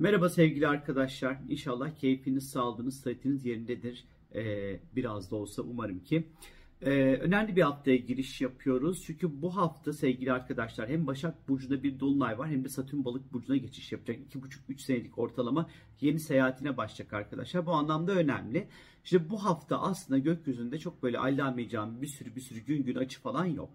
Merhaba sevgili arkadaşlar. İnşallah keyfiniz, sağlığınız, sıhhatiniz yerindedir. Ee, biraz da olsa umarım ki. Ee, önemli bir haftaya giriş yapıyoruz. Çünkü bu hafta sevgili arkadaşlar hem Başak Burcu'nda bir dolunay var hem de Satürn Balık Burcu'na geçiş yapacak. 2,5-3 senelik ortalama yeni seyahatine başlayacak arkadaşlar. Bu anlamda önemli. İşte bu hafta aslında gökyüzünde çok böyle allamayacağım bir sürü bir sürü gün gün açı falan yok.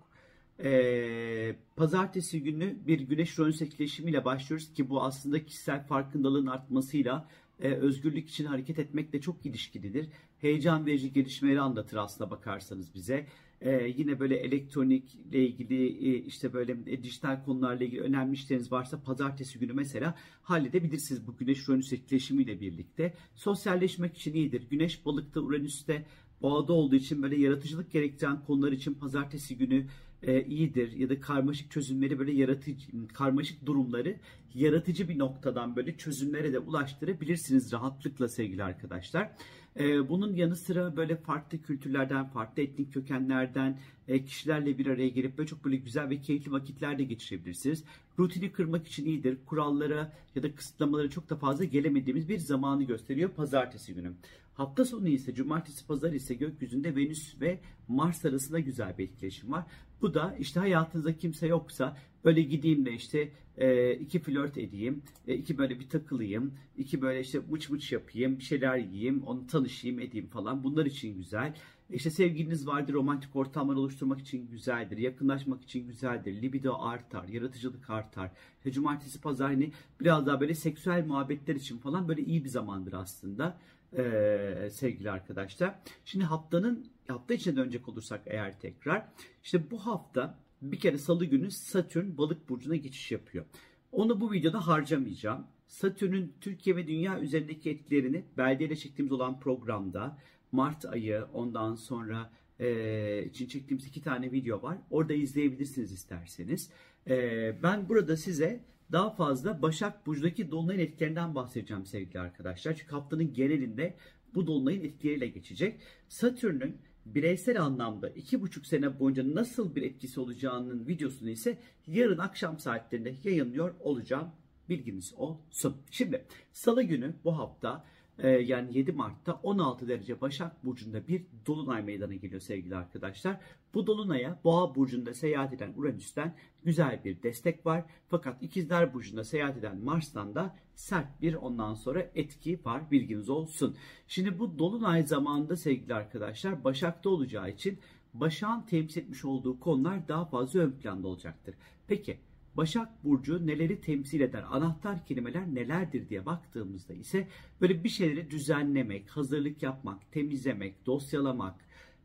Ee, pazartesi günü bir güneş Uranüs etkileşimiyle başlıyoruz ki bu aslında kişisel farkındalığın artmasıyla e, özgürlük için hareket etmekle çok ilişkilidir. Heyecan verici gelişmeleri anlatır aslında bakarsanız bize. Ee, yine böyle elektronikle ilgili e, işte böyle e, dijital konularla ilgili önemli işleriniz varsa pazartesi günü mesela halledebilirsiniz bu güneş Uranüs etkileşimiyle birlikte. Sosyalleşmek için iyidir. Güneş balıkta Uranüs'te boğada olduğu için böyle yaratıcılık gerektiren konular için pazartesi günü e, iyidir ya da karmaşık çözümleri böyle yaratıcı karmaşık durumları yaratıcı bir noktadan böyle çözümlere de ulaştırabilirsiniz rahatlıkla sevgili arkadaşlar. E, bunun yanı sıra böyle farklı kültürlerden, farklı etnik kökenlerden e, kişilerle bir araya gelip böyle çok böyle güzel ve keyifli vakitler de geçirebilirsiniz. Rutini kırmak için iyidir. Kurallara ya da kısıtlamalara çok da fazla gelemediğimiz bir zamanı gösteriyor pazartesi günü. Hafta sonu ise cumartesi pazar ise gökyüzünde Venüs ve Mars arasında güzel bir etkileşim var. Bu da işte hayatınızda kimse yoksa böyle gideyim de işte e, iki flört edeyim, e, iki böyle bir takılayım, iki böyle işte mıç mıç yapayım, bir şeyler yiyeyim, onu tanışayım edeyim falan bunlar için güzel. İşte sevgiliniz vardır, romantik ortamlar oluşturmak için güzeldir, yakınlaşmak için güzeldir, libido artar, yaratıcılık artar. İşte cumartesi, pazar hani biraz daha böyle seksüel muhabbetler için falan böyle iyi bir zamandır aslında ee, sevgili arkadaşlar. Şimdi haftanın hafta içine dönecek olursak eğer tekrar işte bu hafta bir kere salı günü Satürn balık burcuna geçiş yapıyor. Onu bu videoda harcamayacağım. Satürn'ün Türkiye ve dünya üzerindeki etkilerini belgeyle çektiğimiz olan programda Mart ayı ondan sonra e, için çektiğimiz iki tane video var. Orada izleyebilirsiniz isterseniz. E, ben burada size daha fazla Başak Burcu'daki Dolunay'ın etkilerinden bahsedeceğim sevgili arkadaşlar. Çünkü haftanın genelinde bu Dolunay'ın etkileriyle geçecek. Satürn'ün bireysel anlamda iki buçuk sene boyunca nasıl bir etkisi olacağının videosunu ise yarın akşam saatlerinde yayınlıyor olacağım. Bilginiz olsun. Şimdi salı günü bu hafta ee, yani 7 Mart'ta 16 derece Başak Burcu'nda bir Dolunay meydana geliyor sevgili arkadaşlar. Bu Dolunay'a Boğa Burcu'nda seyahat eden Uranüs'ten güzel bir destek var. Fakat İkizler Burcu'nda seyahat eden Mars'tan da sert bir ondan sonra etki var bilginiz olsun. Şimdi bu Dolunay zamanında sevgili arkadaşlar Başak'ta olacağı için Başak'ın temsil etmiş olduğu konular daha fazla ön planda olacaktır. Peki Başak Burcu neleri temsil eder? Anahtar kelimeler nelerdir diye baktığımızda ise böyle bir şeyleri düzenlemek, hazırlık yapmak, temizlemek, dosyalamak,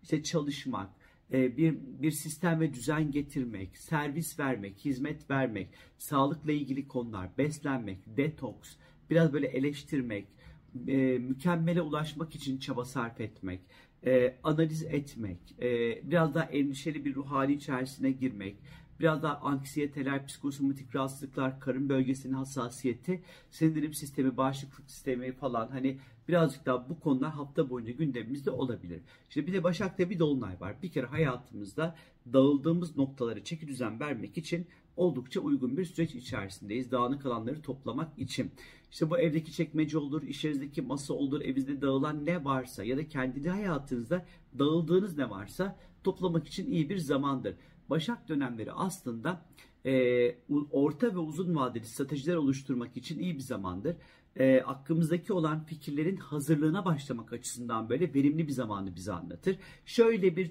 işte çalışmak, e, bir, bir sistem ve düzen getirmek, servis vermek, hizmet vermek, sağlıkla ilgili konular, beslenmek, detoks, biraz böyle eleştirmek, e, mükemmele ulaşmak için çaba sarf etmek, e, analiz etmek, biraz daha endişeli bir ruh hali içerisine girmek, Biraz daha anksiyeteler, psikosomatik rahatsızlıklar, karın bölgesinin hassasiyeti, sindirim sistemi, bağışıklık sistemi falan hani birazcık daha bu konular hafta boyunca gündemimizde olabilir. İşte bir de Başak'ta bir dolunay var. Bir kere hayatımızda dağıldığımız noktaları çeki düzen vermek için oldukça uygun bir süreç içerisindeyiz. Dağınık alanları toplamak için. İşte bu evdeki çekmece olur, iş yerinizdeki masa olur, evinizde dağılan ne varsa ya da kendi hayatınızda dağıldığınız ne varsa toplamak için iyi bir zamandır. Başak dönemleri aslında e, orta ve uzun vadeli stratejiler oluşturmak için iyi bir zamandır. E, aklımızdaki olan fikirlerin hazırlığına başlamak açısından böyle verimli bir zamanı bize anlatır. Şöyle bir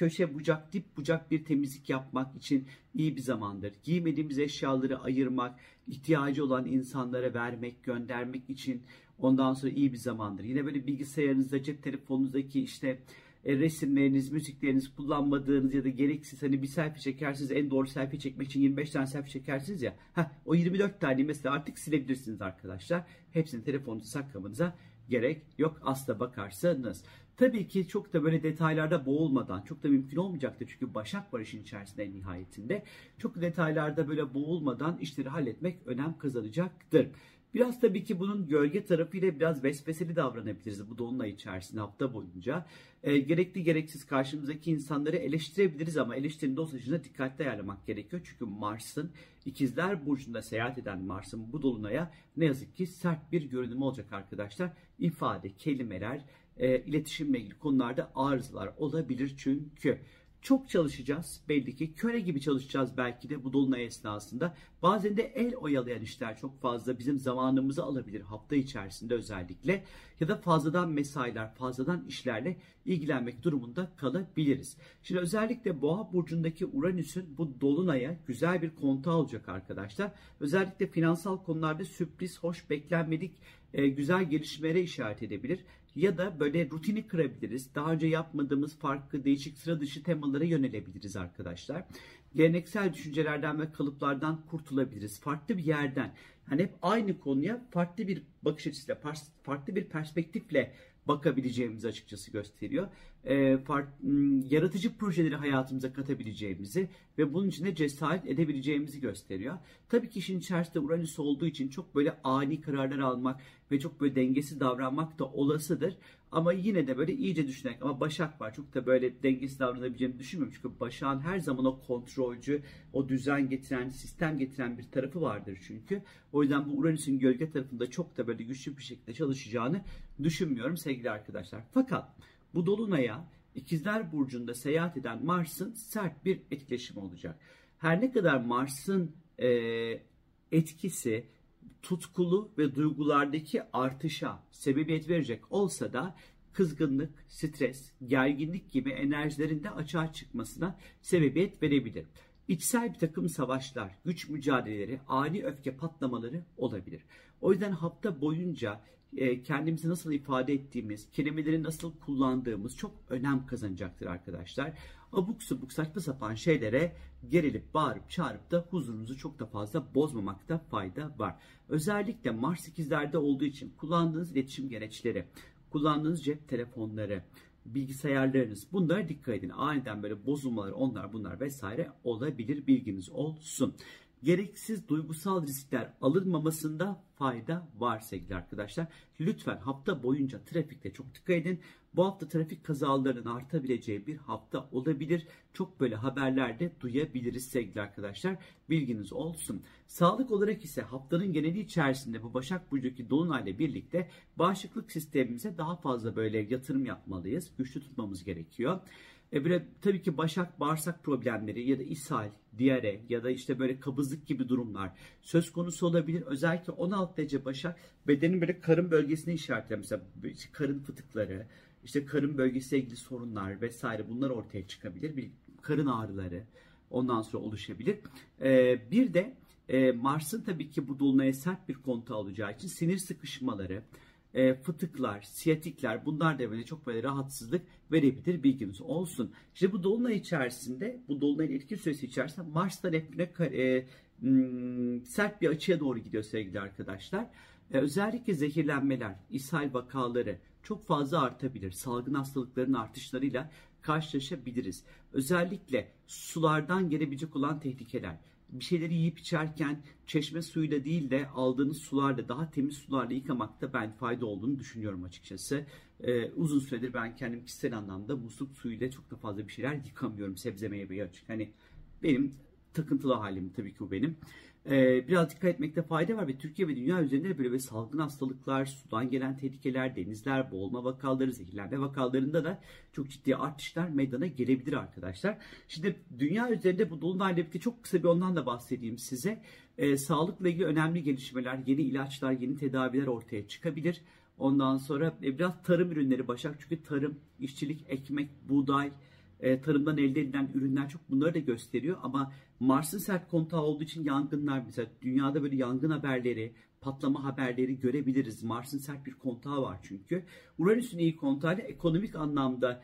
köşe bucak, dip bucak bir temizlik yapmak için iyi bir zamandır. Giymediğimiz eşyaları ayırmak, ihtiyacı olan insanlara vermek, göndermek için ondan sonra iyi bir zamandır. Yine böyle bilgisayarınızda, cep telefonunuzdaki işte e, resimleriniz, müzikleriniz kullanmadığınız ya da gereksiz hani bir selfie çekersiniz en doğru selfie çekmek için 25 tane selfie çekersiniz ya. Heh, o 24 tane mesela artık silebilirsiniz arkadaşlar. Hepsini telefonunuza saklamanıza gerek yok asla bakarsanız. Tabii ki çok da böyle detaylarda boğulmadan çok da mümkün olmayacaktır. Çünkü Başak var işin içerisinde nihayetinde. Çok detaylarda böyle boğulmadan işleri halletmek önem kazanacaktır. Biraz tabii ki bunun gölge tarafıyla biraz vesveseli davranabiliriz bu dolunay içerisinde hafta boyunca. E, gerekli gereksiz karşımızdaki insanları eleştirebiliriz ama eleştirinin dozajına dikkatli ayarlamak gerekiyor. Çünkü Mars'ın ikizler burcunda seyahat eden Mars'ın bu dolunaya ne yazık ki sert bir görünümü olacak arkadaşlar. İfade, kelimeler, e, iletişimle ilgili konularda arızalar olabilir çünkü. Çok çalışacağız belli ki. Köre gibi çalışacağız belki de bu dolunay esnasında. Bazen de el oyalayan işler çok fazla bizim zamanımızı alabilir hafta içerisinde özellikle. Ya da fazladan mesailer, fazladan işlerle ilgilenmek durumunda kalabiliriz. Şimdi özellikle Boğa burcundaki Uranüs'ün bu dolunaya güzel bir kontağı olacak arkadaşlar. Özellikle finansal konularda sürpriz, hoş, beklenmedik e, güzel gelişmelere işaret edebilir ya da böyle rutini kırabiliriz. Daha önce yapmadığımız farklı, değişik, sıra dışı temalara yönelebiliriz arkadaşlar. Geleneksel düşüncelerden ve kalıplardan kurtulabiliriz. Farklı bir yerden, hani hep aynı konuya farklı bir bakış açısıyla, farklı bir perspektifle bakabileceğimizi açıkçası gösteriyor. E, fark, yaratıcı projeleri hayatımıza katabileceğimizi ve bunun için de cesaret edebileceğimizi gösteriyor. Tabii ki işin içerisinde Uranüs olduğu için çok böyle ani kararlar almak ve çok böyle dengesiz davranmak da olasıdır. Ama yine de böyle iyice düşünerek ama Başak var çok da böyle dengesiz davranabileceğimi düşünmüyorum. Çünkü Başak'ın her zaman o kontrolcü, o düzen getiren, sistem getiren bir tarafı vardır çünkü. O yüzden bu Uranüs'ün gölge tarafında çok da böyle güçlü bir şekilde çalışacağını düşünmüyorum sevgili arkadaşlar. Fakat bu Dolunay'a İkizler Burcu'nda seyahat eden Mars'ın sert bir etkileşimi olacak. Her ne kadar Mars'ın e, etkisi tutkulu ve duygulardaki artışa sebebiyet verecek olsa da kızgınlık, stres, gerginlik gibi enerjilerin de açığa çıkmasına sebebiyet verebilir. İçsel bir takım savaşlar, güç mücadeleleri, ani öfke patlamaları olabilir. O yüzden hafta boyunca kendimizi nasıl ifade ettiğimiz, kelimeleri nasıl kullandığımız çok önem kazanacaktır arkadaşlar. Abuk subuk saçma sapan şeylere gerilip bağırıp çağırıp da huzurunuzu çok da fazla bozmamakta fayda var. Özellikle Mars ikizlerde olduğu için kullandığınız iletişim gereçleri, kullandığınız cep telefonları, bilgisayarlarınız bunlara dikkat edin. Aniden böyle bozulmalar onlar bunlar vesaire olabilir bilginiz olsun gereksiz duygusal riskler alınmamasında fayda var sevgili arkadaşlar. Lütfen hafta boyunca trafikte çok dikkat edin. Bu hafta trafik kazalarının artabileceği bir hafta olabilir. Çok böyle haberlerde duyabiliriz sevgili arkadaşlar. Bilginiz olsun. Sağlık olarak ise haftanın geneli içerisinde bu Başak Burcu'ndaki Dolunay'la birlikte bağışıklık sistemimize daha fazla böyle yatırım yapmalıyız. Güçlü tutmamız gerekiyor. E böyle tabii ki başak bağırsak problemleri ya da ishal, diyare ya da işte böyle kabızlık gibi durumlar söz konusu olabilir. Özellikle 16 derece başak bedenin böyle karın bölgesine işaretler. Mesela karın fıtıkları, işte karın bölgesiyle ilgili sorunlar vesaire bunlar ortaya çıkabilir. Bir karın ağrıları ondan sonra oluşabilir. Ee, bir de e, Mars'ın tabii ki bu dolunaya sert bir kontu alacağı için sinir sıkışmaları, e, fıtıklar, siyatikler bunlar da böyle çok böyle rahatsızlık verebilir bilginiz olsun. İşte bu dolunay içerisinde bu dolunayın etki süresi içerisinde Mars'ta Neptün'e e, hmm, sert bir açıya doğru gidiyor sevgili arkadaşlar. E, özellikle zehirlenmeler, ishal vakaları çok fazla artabilir. Salgın hastalıkların artışlarıyla karşılaşabiliriz. Özellikle sulardan gelebilecek olan tehlikeler, bir şeyleri yiyip içerken çeşme suyuyla değil de aldığınız sularla daha temiz sularla yıkamakta ben fayda olduğunu düşünüyorum açıkçası. Ee, uzun süredir ben kendim kişisel anlamda musluk suyuyla çok da fazla bir şeyler yıkamıyorum sebze meyveyi açık. Hani benim takıntılı halim tabii ki bu benim e, biraz dikkat etmekte fayda var ve Türkiye ve dünya üzerinde böyle bir salgın hastalıklar, sudan gelen tehlikeler, denizler, boğulma vakaları, zehirlenme vakalarında da çok ciddi artışlar meydana gelebilir arkadaşlar. Şimdi dünya üzerinde bu dolunayla birlikte çok kısa bir ondan da bahsedeyim size. E, sağlıkla ilgili önemli gelişmeler, yeni ilaçlar, yeni tedaviler ortaya çıkabilir. Ondan sonra e, biraz tarım ürünleri Başak çünkü tarım, işçilik, ekmek, buğday, e, tarımdan elde edilen ürünler çok bunları da gösteriyor ama Mars'ın sert kontağı olduğu için yangınlar mesela dünyada böyle yangın haberleri, patlama haberleri görebiliriz. Mars'ın sert bir kontağı var çünkü. Uranüs'ün iyi kontağıyla ekonomik anlamda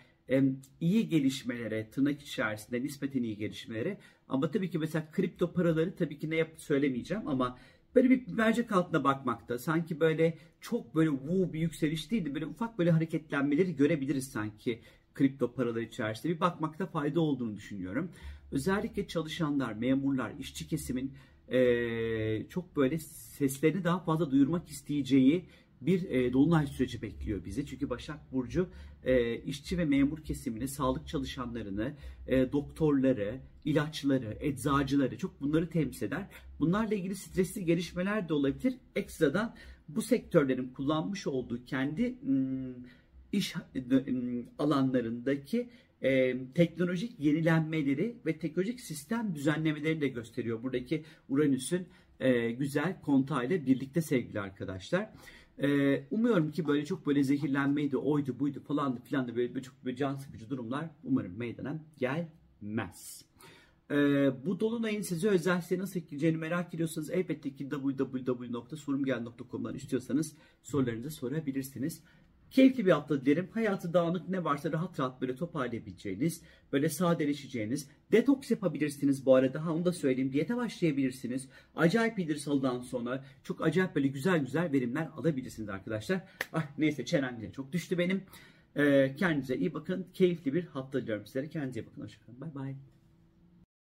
iyi gelişmelere, tırnak içerisinde nispeten iyi gelişmelere ama tabii ki mesela kripto paraları tabii ki ne yap söylemeyeceğim ama böyle bir mercek altına bakmakta sanki böyle çok böyle woo bir yükseliş değil de böyle ufak böyle hareketlenmeleri görebiliriz sanki kripto paralar içerisinde bir bakmakta fayda olduğunu düşünüyorum. Özellikle çalışanlar, memurlar, işçi kesimin e, çok böyle seslerini daha fazla duyurmak isteyeceği bir e, dolunay süreci bekliyor bizi. Çünkü Başak Burcu e, işçi ve memur kesimini, sağlık çalışanlarını, e, doktorları, ilaçları, eczacıları çok bunları temsil eder. Bunlarla ilgili stresli gelişmeler de olabilir. Ekstradan bu sektörlerin kullanmış olduğu kendi m, iş m, alanlarındaki e, teknolojik yenilenmeleri ve teknolojik sistem düzenlemelerini de gösteriyor. Buradaki Uranüs'ün e, güzel kontağıyla birlikte sevgili arkadaşlar. E, umuyorum ki böyle çok böyle zehirlenmeydi, oydu, buydu falan filan da böyle, böyle çok böyle can sıkıcı durumlar umarım meydana gelmez. Ee, bu dolunayın size özel size nasıl etkileyeceğini merak ediyorsanız elbette ki www.sorumgel.com'dan istiyorsanız sorularınızı sorabilirsiniz. Keyifli bir hafta dilerim. Hayatı dağınık ne varsa rahat rahat böyle toparlayabileceğiniz, böyle sadeleşeceğiniz. Detoks yapabilirsiniz bu arada. Ha onu da söyleyeyim. Diyete başlayabilirsiniz. Acayip iyidir salıdan sonra. Çok acayip böyle güzel güzel verimler alabilirsiniz arkadaşlar. Ah neyse çenem bile çok düştü benim. Ee, kendinize iyi bakın. Keyifli bir hafta diliyorum sizlere. Kendinize iyi bakın. Hoşçakalın. Bay bay.